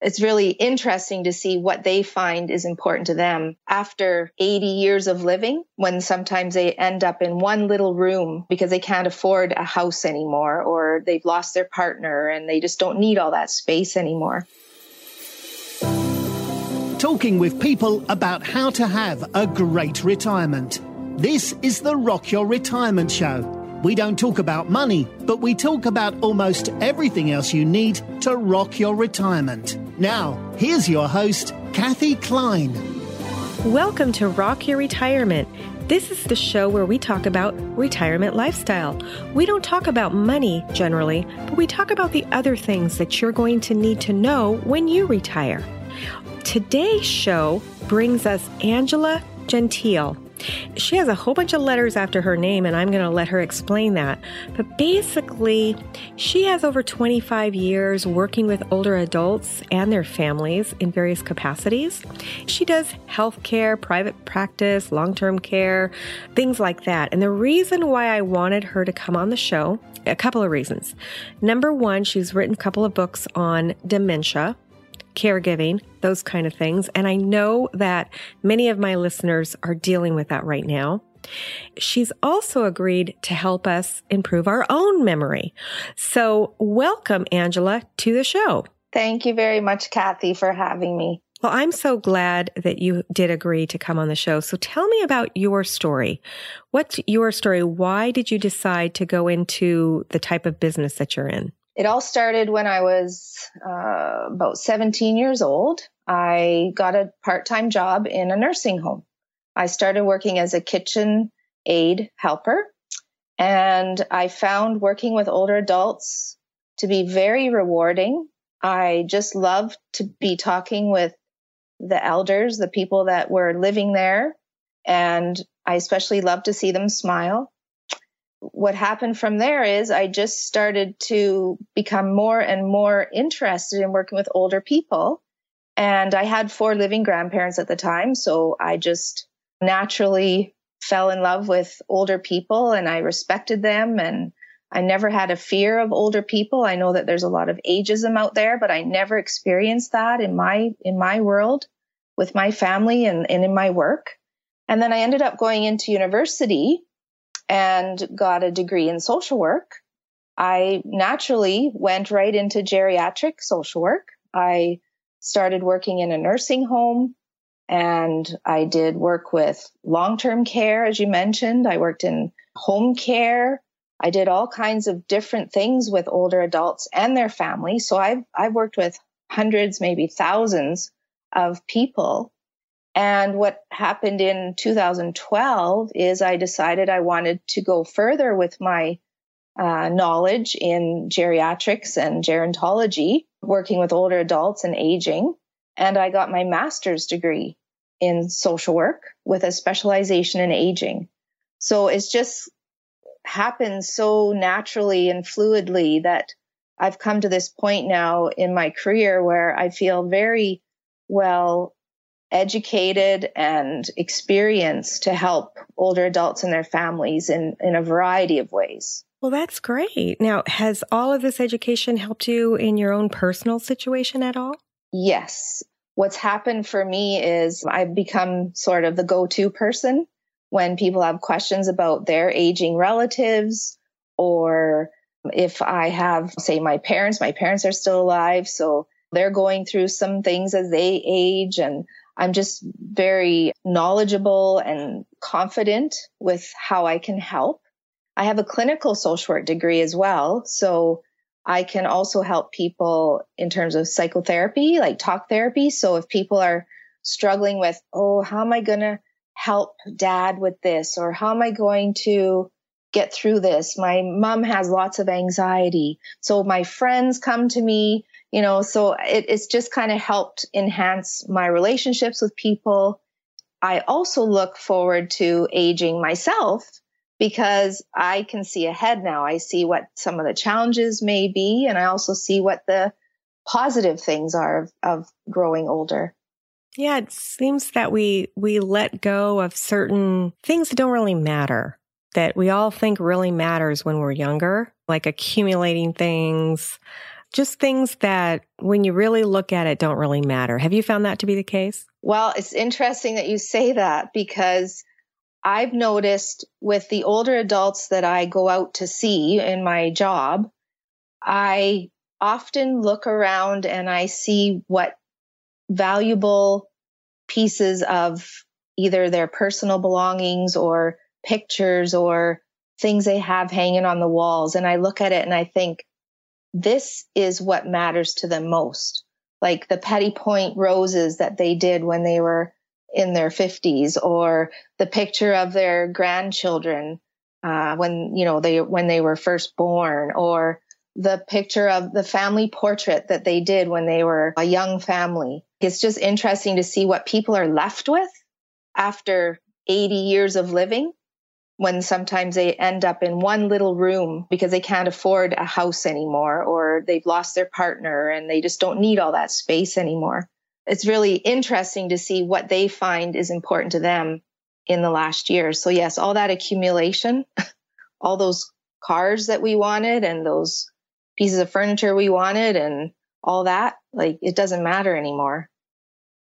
it's really interesting to see what they find is important to them after 80 years of living when sometimes they end up in one little room because they can't afford a house anymore or they've lost their partner and they just don't need all that space anymore. Talking with people about how to have a great retirement. This is the Rock Your Retirement Show we don't talk about money, but we talk about almost everything else you need to rock your retirement. Now, here's your host, Kathy Klein. Welcome to Rock Your Retirement. This is the show where we talk about retirement lifestyle. We don't talk about money generally, but we talk about the other things that you're going to need to know when you retire. Today's show brings us Angela Gentile. She has a whole bunch of letters after her name, and I'm going to let her explain that. But basically, she has over 25 years working with older adults and their families in various capacities. She does healthcare, private practice, long term care, things like that. And the reason why I wanted her to come on the show, a couple of reasons. Number one, she's written a couple of books on dementia caregiving, those kind of things. And I know that many of my listeners are dealing with that right now. She's also agreed to help us improve our own memory. So welcome, Angela, to the show. Thank you very much, Kathy, for having me. Well, I'm so glad that you did agree to come on the show. So tell me about your story. What's your story? Why did you decide to go into the type of business that you're in? It all started when I was uh, about 17 years old. I got a part time job in a nursing home. I started working as a kitchen aid helper, and I found working with older adults to be very rewarding. I just loved to be talking with the elders, the people that were living there, and I especially loved to see them smile what happened from there is I just started to become more and more interested in working with older people. And I had four living grandparents at the time. So I just naturally fell in love with older people and I respected them. And I never had a fear of older people. I know that there's a lot of ageism out there, but I never experienced that in my, in my world with my family and, and in my work. And then I ended up going into university and got a degree in social work. I naturally went right into geriatric social work. I started working in a nursing home and I did work with long term care, as you mentioned. I worked in home care. I did all kinds of different things with older adults and their families. So I've, I've worked with hundreds, maybe thousands of people. And what happened in 2012 is I decided I wanted to go further with my uh, knowledge in geriatrics and gerontology, working with older adults and aging. And I got my master's degree in social work with a specialization in aging. So it's just happened so naturally and fluidly that I've come to this point now in my career where I feel very well educated and experienced to help older adults and their families in, in a variety of ways. Well, that's great. Now, has all of this education helped you in your own personal situation at all? Yes. What's happened for me is I've become sort of the go to person when people have questions about their aging relatives or if I have, say, my parents, my parents are still alive. So they're going through some things as they age and I'm just very knowledgeable and confident with how I can help. I have a clinical social work degree as well. So I can also help people in terms of psychotherapy, like talk therapy. So if people are struggling with, oh, how am I going to help dad with this? Or how am I going to get through this? My mom has lots of anxiety. So my friends come to me you know, so it, it's just kind of helped enhance my relationships with people. I also look forward to aging myself because I can see ahead now. I see what some of the challenges may be, and I also see what the positive things are of, of growing older. Yeah, it seems that we we let go of certain things that don't really matter that we all think really matters when we're younger, like accumulating things, just things that when you really look at it don't really matter. Have you found that to be the case? Well, it's interesting that you say that because I've noticed with the older adults that I go out to see in my job, I often look around and I see what valuable pieces of either their personal belongings or pictures or things they have hanging on the walls. And I look at it and I think, this is what matters to them most. Like the Petit Point roses that they did when they were in their 50s or the picture of their grandchildren uh, when you know they when they were first born or the picture of the family portrait that they did when they were a young family it's just interesting to see what people are left with after 80 years of living when sometimes they end up in one little room because they can't afford a house anymore or they've lost their partner and they just don't need all that space anymore it's really interesting to see what they find is important to them in the last year. So yes, all that accumulation, all those cars that we wanted and those pieces of furniture we wanted and all that, like it doesn't matter anymore.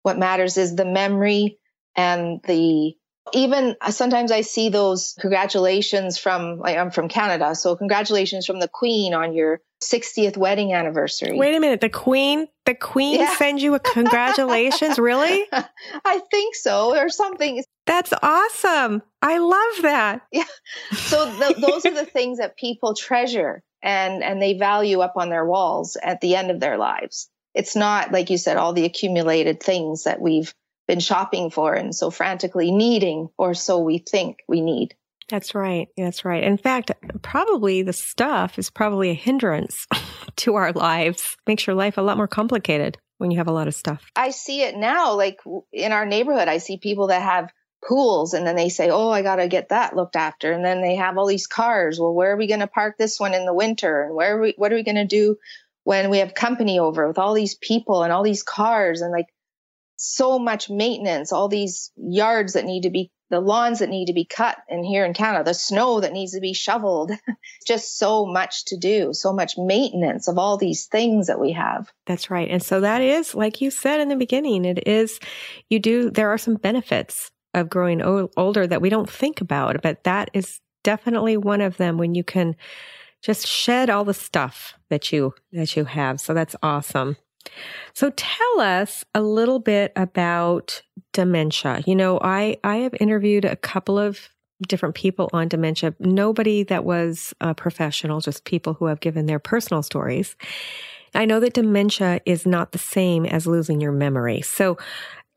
What matters is the memory and the even uh, sometimes I see those congratulations from, like, I'm from Canada. So congratulations from the Queen on your 60th wedding anniversary. Wait a minute. The Queen, the Queen yeah. sends you a congratulations? really? I think so, or something. That's awesome. I love that. Yeah. So the, those are the things that people treasure and, and they value up on their walls at the end of their lives. It's not, like you said, all the accumulated things that we've been shopping for and so frantically needing, or so we think we need. That's right. That's right. In fact, probably the stuff is probably a hindrance to our lives, makes your life a lot more complicated when you have a lot of stuff. I see it now, like in our neighborhood, I see people that have pools and then they say, Oh, I got to get that looked after. And then they have all these cars. Well, where are we going to park this one in the winter? And where are we, what are we going to do when we have company over with all these people and all these cars? And like, so much maintenance, all these yards that need to be, the lawns that need to be cut in here in Canada, the snow that needs to be shoveled, just so much to do, so much maintenance of all these things that we have. That's right. And so that is, like you said in the beginning, it is, you do, there are some benefits of growing o- older that we don't think about, but that is definitely one of them when you can just shed all the stuff that you, that you have. So that's awesome. So tell us a little bit about dementia. You know, I, I have interviewed a couple of different people on dementia, nobody that was a professional, just people who have given their personal stories. I know that dementia is not the same as losing your memory. So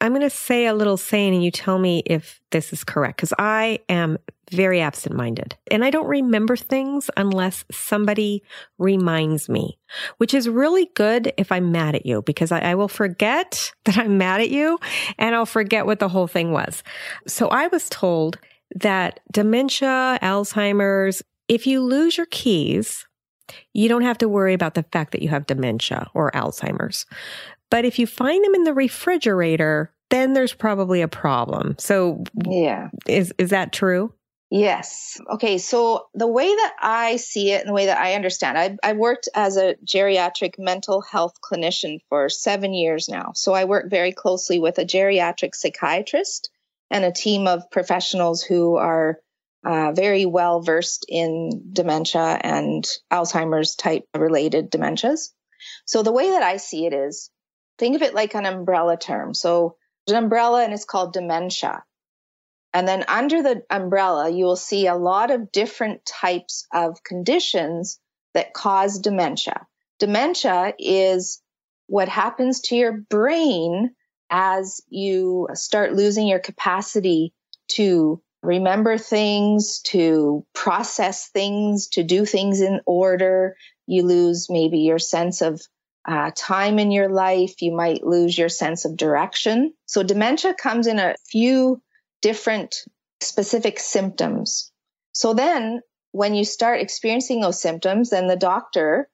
I'm going to say a little saying and you tell me if this is correct because I am very absent minded and I don't remember things unless somebody reminds me, which is really good if I'm mad at you because I, I will forget that I'm mad at you and I'll forget what the whole thing was. So I was told that dementia, Alzheimer's, if you lose your keys, you don't have to worry about the fact that you have dementia or Alzheimer's. But if you find them in the refrigerator, then there's probably a problem. So yeah. Is is that true? Yes. Okay. So the way that I see it and the way that I understand, I, I worked as a geriatric mental health clinician for seven years now. So I work very closely with a geriatric psychiatrist and a team of professionals who are uh, very well versed in dementia and Alzheimer's type related dementias. So the way that I see it is think of it like an umbrella term. So an umbrella and it's called dementia. And then under the umbrella, you will see a lot of different types of conditions that cause dementia. Dementia is what happens to your brain as you start losing your capacity to remember things, to process things, to do things in order. You lose maybe your sense of uh, time in your life. You might lose your sense of direction. So dementia comes in a few different specific symptoms. So then when you start experiencing those symptoms, then the doctor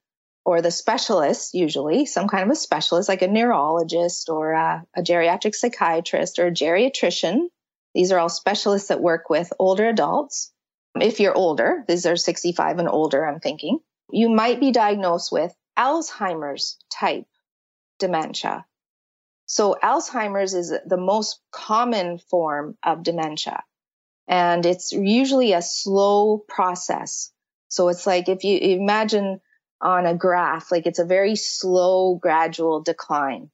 or the specialist, usually some kind of a specialist, like a neurologist or a, a geriatric psychiatrist or a geriatrician, these are all specialists that work with older adults. If you're older, these are 65 and older, I'm thinking, you might be diagnosed with Alzheimer's type dementia. So Alzheimer's is the most common form of dementia. And it's usually a slow process. So it's like if you imagine on a graph, like it's a very slow, gradual decline.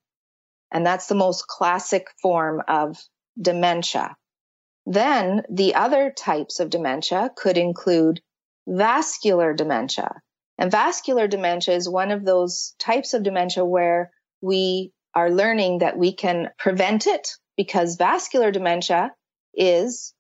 And that's the most classic form of dementia. Then the other types of dementia could include vascular dementia. And vascular dementia is one of those types of dementia where we are learning that we can prevent it because vascular dementia is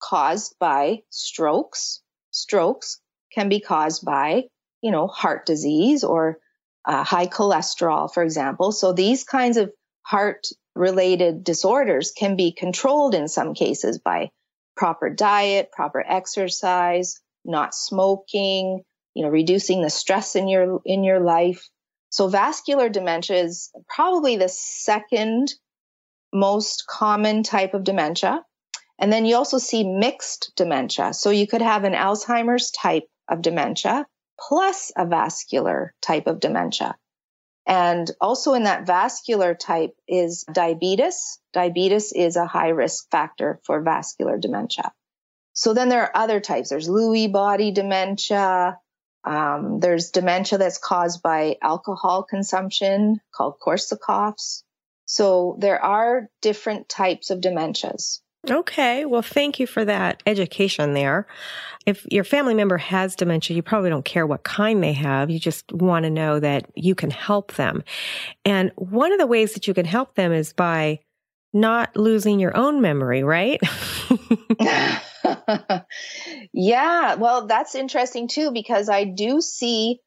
caused by strokes. Strokes can be caused by, you know, heart disease or uh, high cholesterol, for example. So these kinds of heart related disorders can be controlled in some cases by proper diet, proper exercise, not smoking, you know, reducing the stress in your in your life. So vascular dementia is probably the second most common type of dementia. And then you also see mixed dementia. So you could have an Alzheimer's type of dementia plus a vascular type of dementia. And also in that vascular type is diabetes. Diabetes is a high risk factor for vascular dementia. So then there are other types. There's Lewy body dementia. Um, there's dementia that's caused by alcohol consumption called Korsakoff's. So there are different types of dementias. Okay. Well, thank you for that education there. If your family member has dementia, you probably don't care what kind they have. You just want to know that you can help them. And one of the ways that you can help them is by not losing your own memory, right? yeah. Well, that's interesting too, because I do see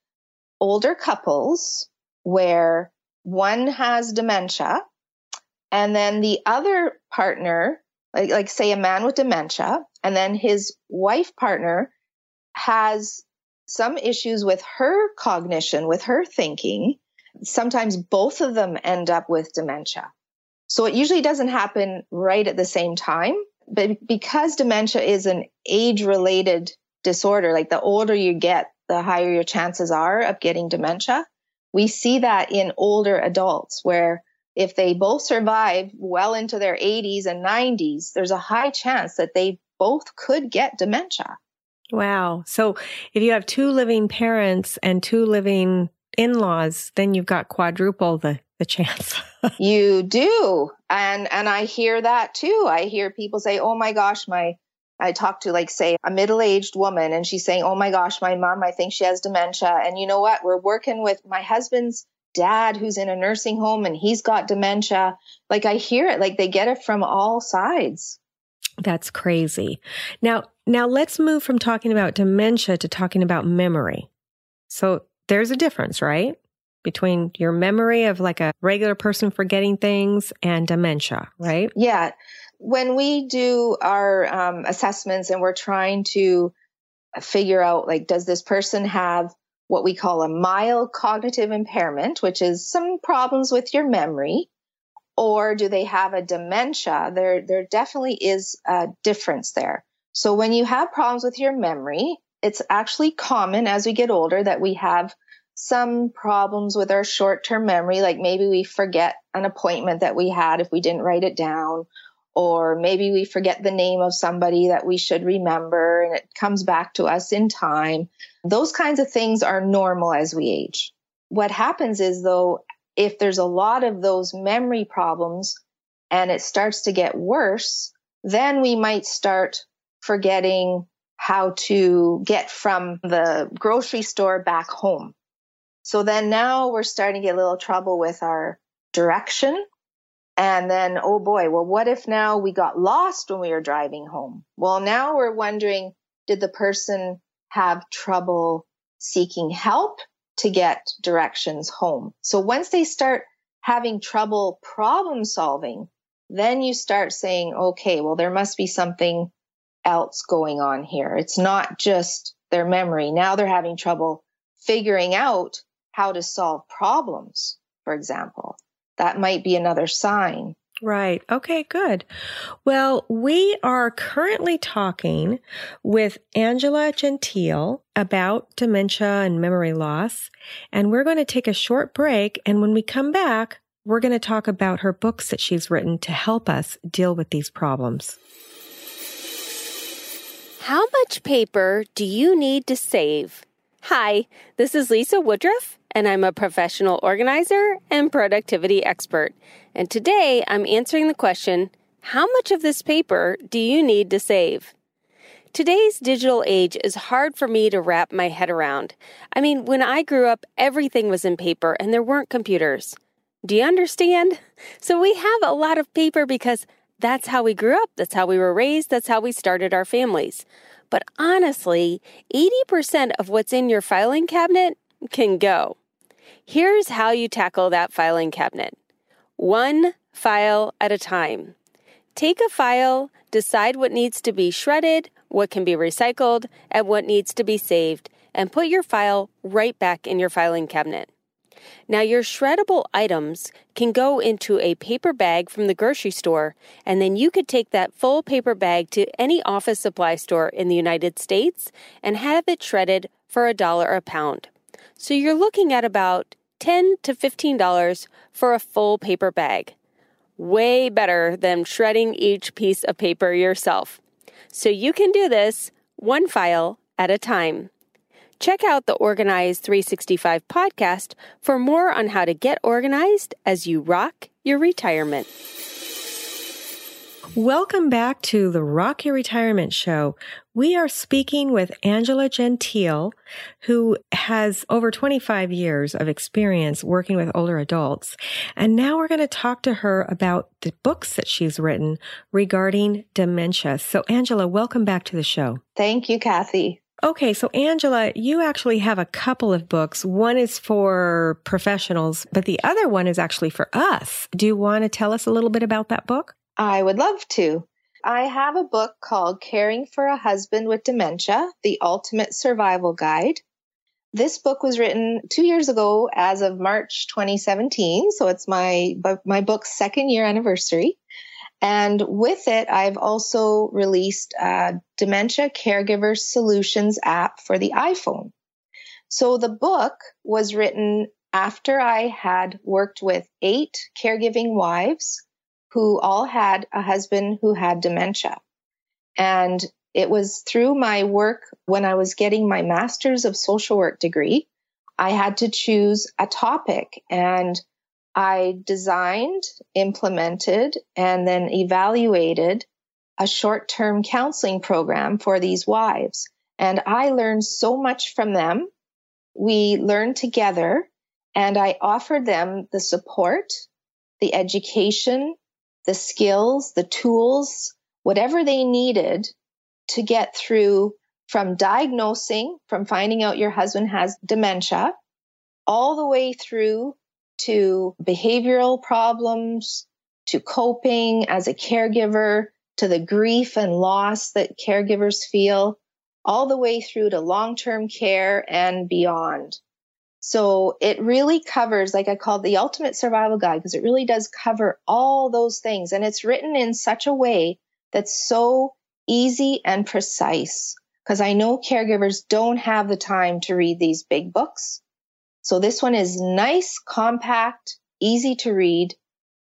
older couples where one has dementia and then the other partner like, like say a man with dementia, and then his wife partner has some issues with her cognition, with her thinking. Sometimes both of them end up with dementia. So it usually doesn't happen right at the same time, but because dementia is an age related disorder, like the older you get, the higher your chances are of getting dementia. We see that in older adults where if they both survive well into their 80s and 90s, there's a high chance that they both could get dementia. Wow. So if you have two living parents and two living in-laws, then you've got quadruple the, the chance. you do. And and I hear that too. I hear people say, "Oh my gosh, my I talk to like say a middle-aged woman and she's saying, "Oh my gosh, my mom, I think she has dementia." And you know what? We're working with my husband's dad who's in a nursing home and he's got dementia. Like I hear it, like they get it from all sides. That's crazy. Now, now let's move from talking about dementia to talking about memory. So there's a difference, right? Between your memory of like a regular person forgetting things and dementia, right? Yeah. When we do our um, assessments and we're trying to figure out like, does this person have what we call a mild cognitive impairment, which is some problems with your memory, or do they have a dementia? There, there definitely is a difference there. So when you have problems with your memory, it's actually common as we get older that we have some problems with our short term memory, like maybe we forget an appointment that we had if we didn't write it down, or maybe we forget the name of somebody that we should remember and it comes back to us in time. Those kinds of things are normal as we age. What happens is though, if there's a lot of those memory problems and it starts to get worse, then we might start forgetting how to get from the grocery store back home. So then now we're starting to get a little trouble with our direction and then, oh boy, well, what if now we got lost when we were driving home? Well, now we're wondering, did the person have trouble seeking help to get directions home? So once they start having trouble problem solving, then you start saying, okay, well, there must be something else going on here. It's not just their memory. Now they're having trouble figuring out how to solve problems, for example that might be another sign. Right. Okay, good. Well, we are currently talking with Angela Gentile about dementia and memory loss. And we're going to take a short break. And when we come back, we're going to talk about her books that she's written to help us deal with these problems. How much paper do you need to save? Hi, this is Lisa Woodruff, and I'm a professional organizer and productivity expert. And today I'm answering the question How much of this paper do you need to save? Today's digital age is hard for me to wrap my head around. I mean, when I grew up, everything was in paper and there weren't computers. Do you understand? So we have a lot of paper because that's how we grew up, that's how we were raised, that's how we started our families. But honestly, 80% of what's in your filing cabinet can go. Here's how you tackle that filing cabinet one file at a time. Take a file, decide what needs to be shredded, what can be recycled, and what needs to be saved, and put your file right back in your filing cabinet. Now, your shreddable items can go into a paper bag from the grocery store, and then you could take that full paper bag to any office supply store in the United States and have it shredded for a dollar a pound. So you're looking at about 10 to $15 for a full paper bag. Way better than shredding each piece of paper yourself. So you can do this one file at a time. Check out the Organize 365 podcast for more on how to get organized as you rock your retirement. Welcome back to the Rock Your Retirement Show. We are speaking with Angela Gentile, who has over 25 years of experience working with older adults. And now we're going to talk to her about the books that she's written regarding dementia. So, Angela, welcome back to the show. Thank you, Kathy. Okay, so Angela, you actually have a couple of books. One is for professionals, but the other one is actually for us. Do you want to tell us a little bit about that book? I would love to. I have a book called Caring for a Husband with Dementia The Ultimate Survival Guide. This book was written two years ago as of March 2017, so it's my, my book's second year anniversary. And with it, I've also released a Dementia Caregiver Solutions app for the iPhone. So the book was written after I had worked with eight caregiving wives who all had a husband who had dementia. And it was through my work when I was getting my master's of social work degree. I had to choose a topic and I designed, implemented, and then evaluated a short term counseling program for these wives. And I learned so much from them. We learned together, and I offered them the support, the education, the skills, the tools, whatever they needed to get through from diagnosing, from finding out your husband has dementia, all the way through to behavioral problems, to coping as a caregiver, to the grief and loss that caregivers feel, all the way through to long term care and beyond. So it really covers, like I call it the ultimate survival guide, because it really does cover all those things. And it's written in such a way that's so easy and precise. Because I know caregivers don't have the time to read these big books. So this one is nice, compact, easy to read,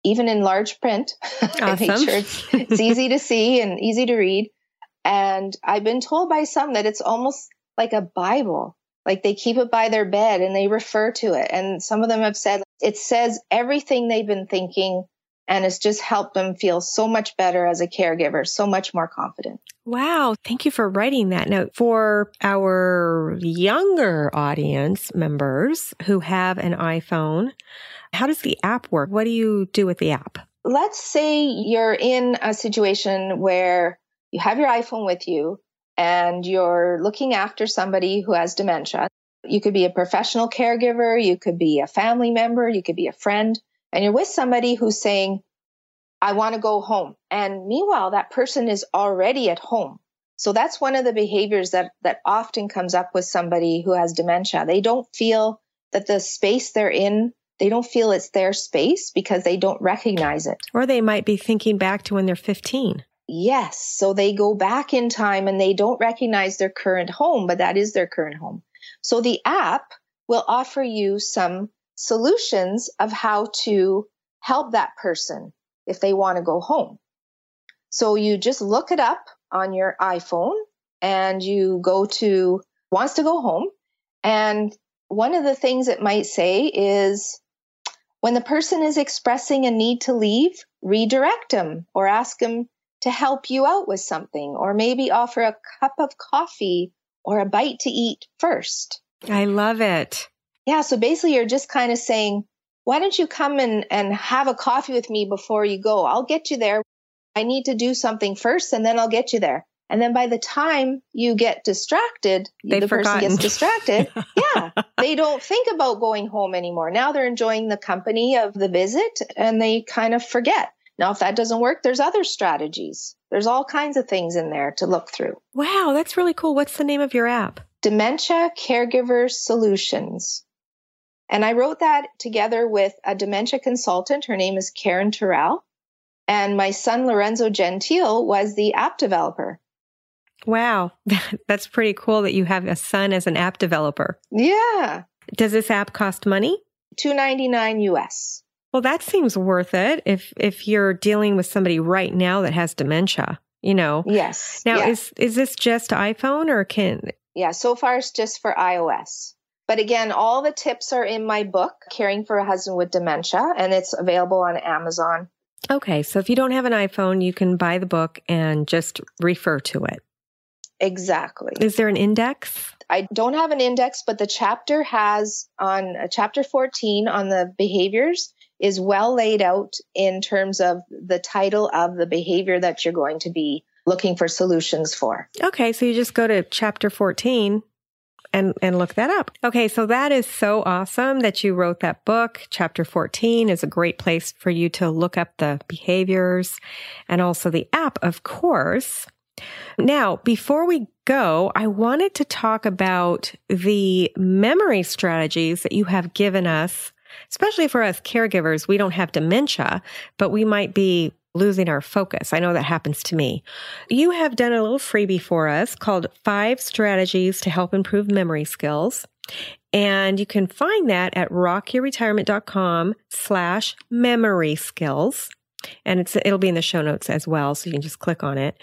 even in large print. Awesome. I make sure it's, it's easy to see and easy to read. And I've been told by some that it's almost like a Bible. Like they keep it by their bed and they refer to it. And some of them have said it says everything they've been thinking and it's just helped them feel so much better as a caregiver, so much more confident. Wow. Thank you for writing that note. For our younger audience members who have an iPhone, how does the app work? What do you do with the app? Let's say you're in a situation where you have your iPhone with you and you're looking after somebody who has dementia. You could be a professional caregiver, you could be a family member, you could be a friend, and you're with somebody who's saying, I want to go home. And meanwhile, that person is already at home. So that's one of the behaviors that, that often comes up with somebody who has dementia. They don't feel that the space they're in they don't feel it's their space because they don't recognize it. Or they might be thinking back to when they're 15. Yes. So they go back in time and they don't recognize their current home, but that is their current home. So the app will offer you some solutions of how to help that person if they want to go home. So you just look it up on your iPhone and you go to wants to go home. And one of the things it might say is when the person is expressing a need to leave, redirect them or ask them to help you out with something, or maybe offer a cup of coffee or a bite to eat first. I love it. Yeah. So basically, you're just kind of saying, why don't you come and, and have a coffee with me before you go? I'll get you there. I need to do something first and then I'll get you there. And then by the time you get distracted, They've the forgotten. person gets distracted. yeah. They don't think about going home anymore. Now they're enjoying the company of the visit and they kind of forget. Now, if that doesn't work, there's other strategies. There's all kinds of things in there to look through. Wow, that's really cool. What's the name of your app? Dementia Caregiver Solutions. And I wrote that together with a dementia consultant. Her name is Karen Terrell. And my son, Lorenzo Gentile, was the app developer. Wow, that's pretty cool that you have a son as an app developer. Yeah. Does this app cost money? 299 US. Well, that seems worth it if if you're dealing with somebody right now that has dementia, you know. Yes. Now yeah. is is this just iPhone or can Yeah, so far it's just for iOS. But again, all the tips are in my book, Caring for a Husband with Dementia, and it's available on Amazon. Okay, so if you don't have an iPhone, you can buy the book and just refer to it. Exactly. Is there an index? I don't have an index, but the chapter has on uh, chapter 14 on the behaviors is well laid out in terms of the title of the behavior that you're going to be looking for solutions for. Okay, so you just go to chapter 14 and and look that up. Okay, so that is so awesome that you wrote that book. Chapter 14 is a great place for you to look up the behaviors and also the app, of course. Now, before we go, I wanted to talk about the memory strategies that you have given us, especially for us caregivers. We don't have dementia, but we might be losing our focus. I know that happens to me. You have done a little freebie for us called Five Strategies to Help Improve Memory Skills. And you can find that at rockyourretirement.com slash memory skills. And it's, it'll be in the show notes as well. So you can just click on it.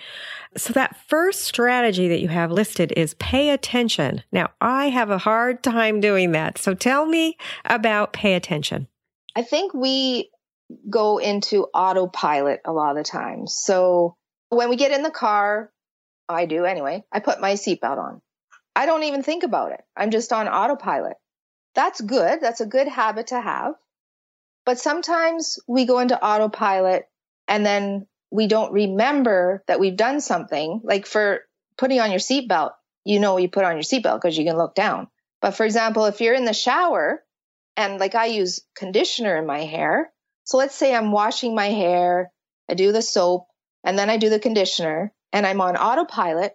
So that first strategy that you have listed is pay attention. Now I have a hard time doing that. So tell me about pay attention. I think we go into autopilot a lot of the time. So when we get in the car, I do anyway, I put my seatbelt on. I don't even think about it. I'm just on autopilot. That's good. That's a good habit to have. But sometimes we go into autopilot and then we don't remember that we've done something. Like for putting on your seatbelt, you know you put on your seatbelt because you can look down. But for example, if you're in the shower and like I use conditioner in my hair, so let's say I'm washing my hair, I do the soap, and then I do the conditioner, and I'm on autopilot,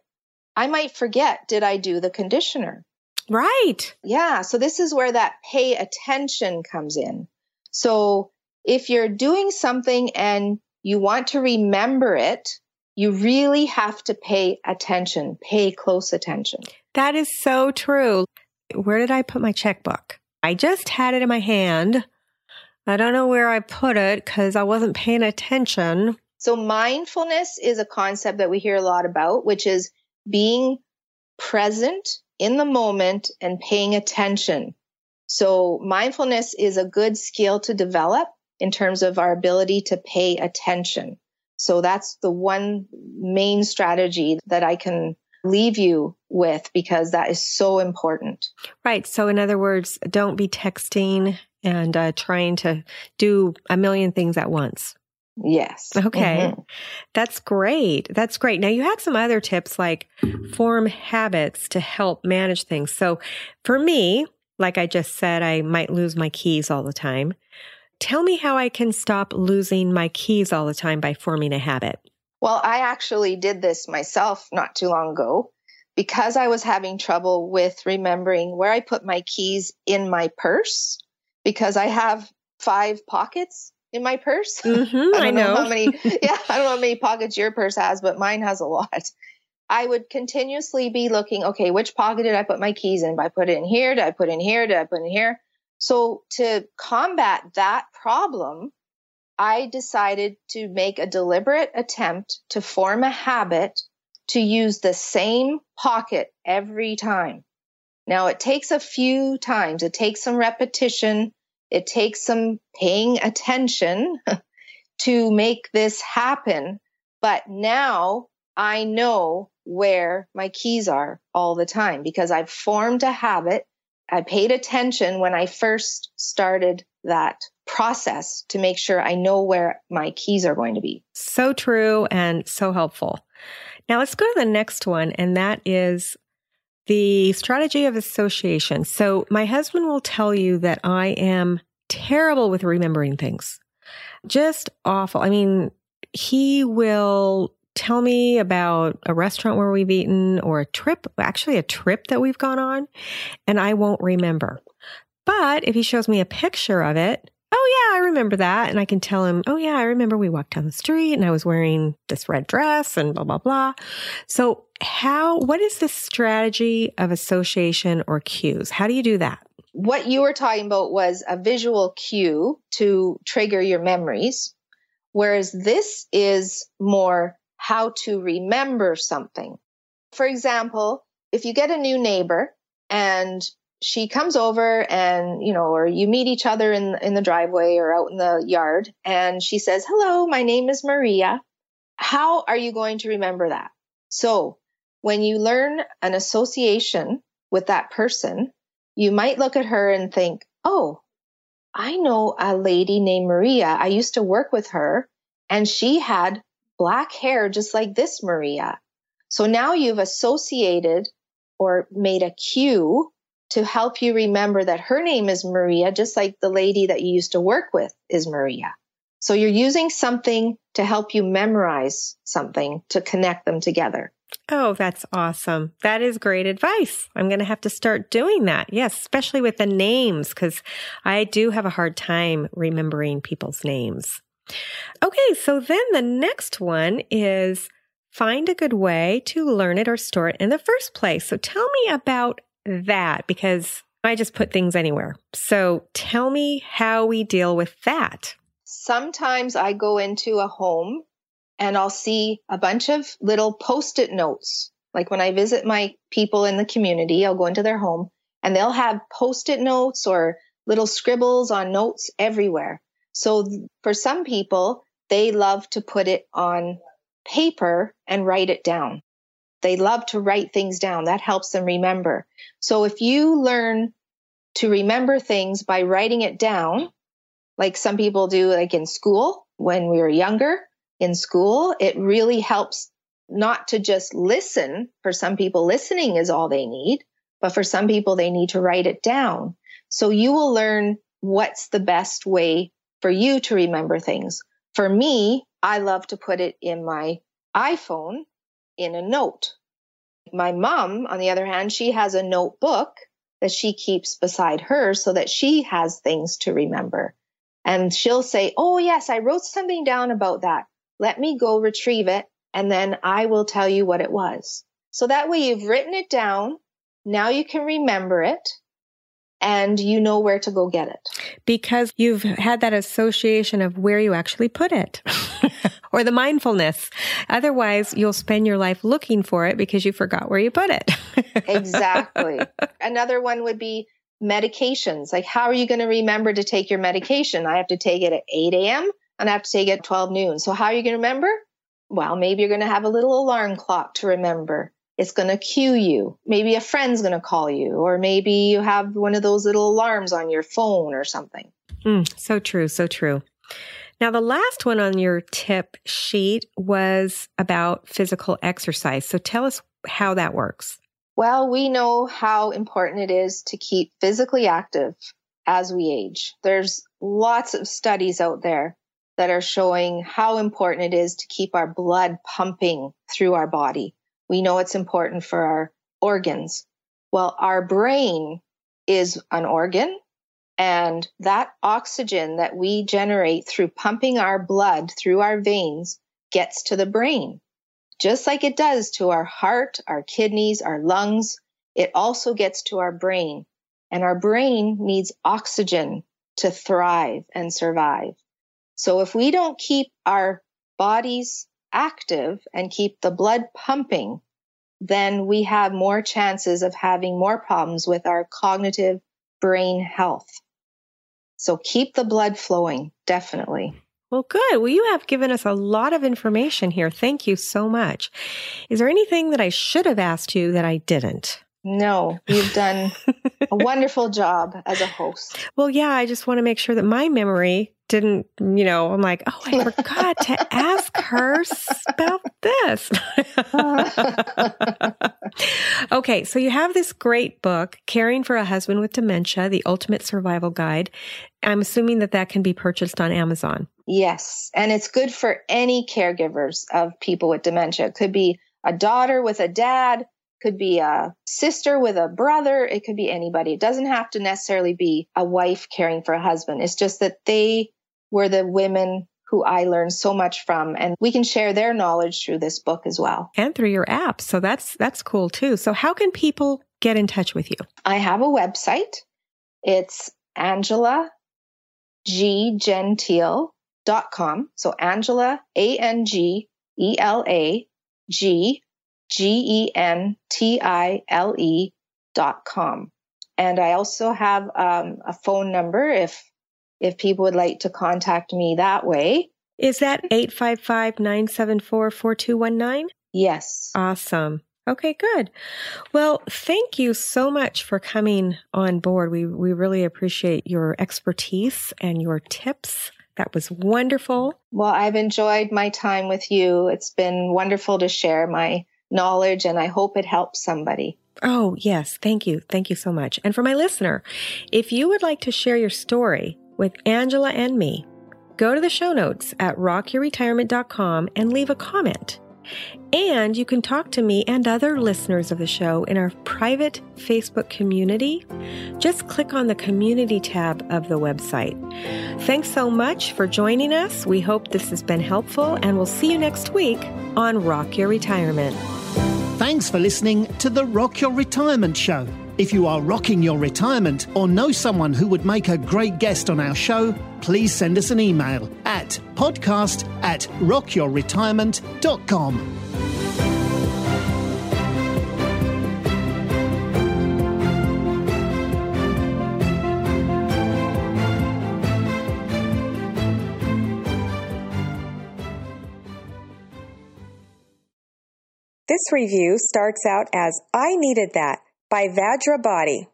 I might forget, did I do the conditioner? Right. Yeah. So this is where that pay attention comes in. So if you're doing something and you want to remember it, you really have to pay attention, pay close attention. That is so true. Where did I put my checkbook? I just had it in my hand. I don't know where I put it because I wasn't paying attention. So mindfulness is a concept that we hear a lot about, which is being present in the moment and paying attention. So mindfulness is a good skill to develop in terms of our ability to pay attention. So that's the one main strategy that I can leave you with because that is so important. Right. So, in other words, don't be texting and uh, trying to do a million things at once. Yes. Okay. Mhm. That's great. That's great. Now, you had some other tips like form habits to help manage things. So, for me, like I just said, I might lose my keys all the time. Tell me how I can stop losing my keys all the time by forming a habit. Well, I actually did this myself not too long ago because I was having trouble with remembering where I put my keys in my purse. Because I have five pockets in my purse. Mm-hmm, I, I know. know how many. yeah, I don't know how many pockets your purse has, but mine has a lot. I would continuously be looking, okay, which pocket did I put my keys in? Did I put it in here? Did I put it in here? Did I put it in here? So to combat that problem, I decided to make a deliberate attempt to form a habit to use the same pocket every time. Now it takes a few times. It takes some repetition. It takes some paying attention to make this happen. But now I know where my keys are all the time because I've formed a habit. I paid attention when I first started that process to make sure I know where my keys are going to be. So true and so helpful. Now let's go to the next one, and that is the strategy of association. So my husband will tell you that I am terrible with remembering things. Just awful. I mean, he will tell me about a restaurant where we've eaten or a trip, actually a trip that we've gone on, and I won't remember. But if he shows me a picture of it, oh yeah, I remember that. And I can tell him, oh yeah, I remember we walked down the street and I was wearing this red dress and blah, blah, blah. So how, what is the strategy of association or cues? How do you do that? What you were talking about was a visual cue to trigger your memories. Whereas this is more how to remember something. For example, if you get a new neighbor and she comes over and, you know, or you meet each other in, in the driveway or out in the yard and she says, hello, my name is Maria. How are you going to remember that? So when you learn an association with that person, you might look at her and think, oh, I know a lady named Maria. I used to work with her and she had black hair just like this Maria. So now you've associated or made a cue to help you remember that her name is Maria, just like the lady that you used to work with is Maria. So you're using something to help you memorize something to connect them together. Oh, that's awesome. That is great advice. I'm going to have to start doing that. Yes, especially with the names, because I do have a hard time remembering people's names. Okay, so then the next one is find a good way to learn it or store it in the first place. So tell me about that because I just put things anywhere. So tell me how we deal with that. Sometimes I go into a home and I'll see a bunch of little post it notes. Like when I visit my people in the community, I'll go into their home and they'll have post it notes or little scribbles on notes everywhere. So for some people, they love to put it on paper and write it down. They love to write things down. That helps them remember. So if you learn to remember things by writing it down, like some people do, like in school when we were younger in school, it really helps not to just listen. For some people, listening is all they need, but for some people, they need to write it down. So you will learn what's the best way for you to remember things. For me, I love to put it in my iPhone in a note. My mom, on the other hand, she has a notebook that she keeps beside her so that she has things to remember. And she'll say, Oh, yes, I wrote something down about that. Let me go retrieve it and then I will tell you what it was. So that way you've written it down. Now you can remember it and you know where to go get it. Because you've had that association of where you actually put it or the mindfulness. Otherwise, you'll spend your life looking for it because you forgot where you put it. exactly. Another one would be medications. Like, how are you going to remember to take your medication? I have to take it at 8 a.m. and I have to take it at 12 noon. So, how are you going to remember? Well, maybe you're going to have a little alarm clock to remember it's going to cue you. Maybe a friend's going to call you, or maybe you have one of those little alarms on your phone or something. Mm, so true. So true. Now, the last one on your tip sheet was about physical exercise. So tell us how that works. Well, we know how important it is to keep physically active as we age. There's lots of studies out there that are showing how important it is to keep our blood pumping through our body. We know it's important for our organs. Well, our brain is an organ And that oxygen that we generate through pumping our blood through our veins gets to the brain. Just like it does to our heart, our kidneys, our lungs, it also gets to our brain. And our brain needs oxygen to thrive and survive. So if we don't keep our bodies active and keep the blood pumping, then we have more chances of having more problems with our cognitive brain health. So keep the blood flowing, definitely. Well, good. Well, you have given us a lot of information here. Thank you so much. Is there anything that I should have asked you that I didn't? No, you've done a wonderful job as a host. Well, yeah, I just want to make sure that my memory didn't, you know, I'm like, oh, I forgot to ask her about this. okay, so you have this great book, Caring for a Husband with Dementia, The Ultimate Survival Guide. I'm assuming that that can be purchased on Amazon. Yes, and it's good for any caregivers of people with dementia. It could be a daughter with a dad, could be a sister with a brother. It could be anybody. It doesn't have to necessarily be a wife caring for a husband. It's just that they were the women who I learned so much from and we can share their knowledge through this book as well. And through your app. So that's that's cool too. So how can people get in touch with you? I have a website. It's Angela G Gentile.com. So Angela A N G E L A G G E N T I L E dot com. And I also have um, a phone number if if people would like to contact me that way. Is that 855 974 4219? Yes. Awesome. Okay, good. Well, thank you so much for coming on board. We we really appreciate your expertise and your tips. That was wonderful. Well, I've enjoyed my time with you. It's been wonderful to share my knowledge and I hope it helps somebody. Oh, yes. Thank you. Thank you so much. And for my listener, if you would like to share your story with Angela and me, go to the show notes at rockyourretirement.com and leave a comment. And you can talk to me and other listeners of the show in our private Facebook community. Just click on the community tab of the website. Thanks so much for joining us. We hope this has been helpful, and we'll see you next week on Rock Your Retirement. Thanks for listening to the Rock Your Retirement Show. If you are rocking your retirement or know someone who would make a great guest on our show, please send us an email at podcast at rockyourretirement.com. This review starts out as I Needed That by Vajra Body.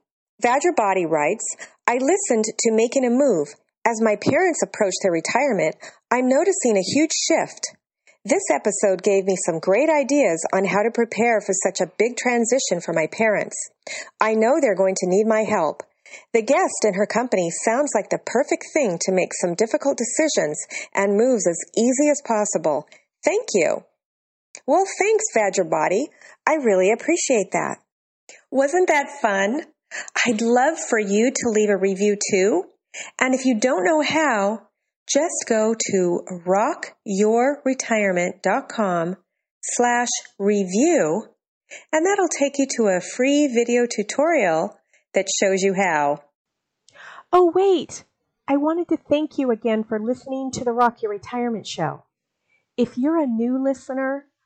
Vajra Body writes, I listened to Making a Move. As my parents approach their retirement, I'm noticing a huge shift. This episode gave me some great ideas on how to prepare for such a big transition for my parents. I know they're going to need my help. The guest and her company sounds like the perfect thing to make some difficult decisions and moves as easy as possible. Thank you. Well, thanks, Vajra Body. I really appreciate that. Wasn't that fun? I'd love for you to leave a review too. And if you don't know how, just go to rockyourretirement.com slash review and that'll take you to a free video tutorial that shows you how. Oh, wait. I wanted to thank you again for listening to the Rock Your Retirement Show. If you're a new listener,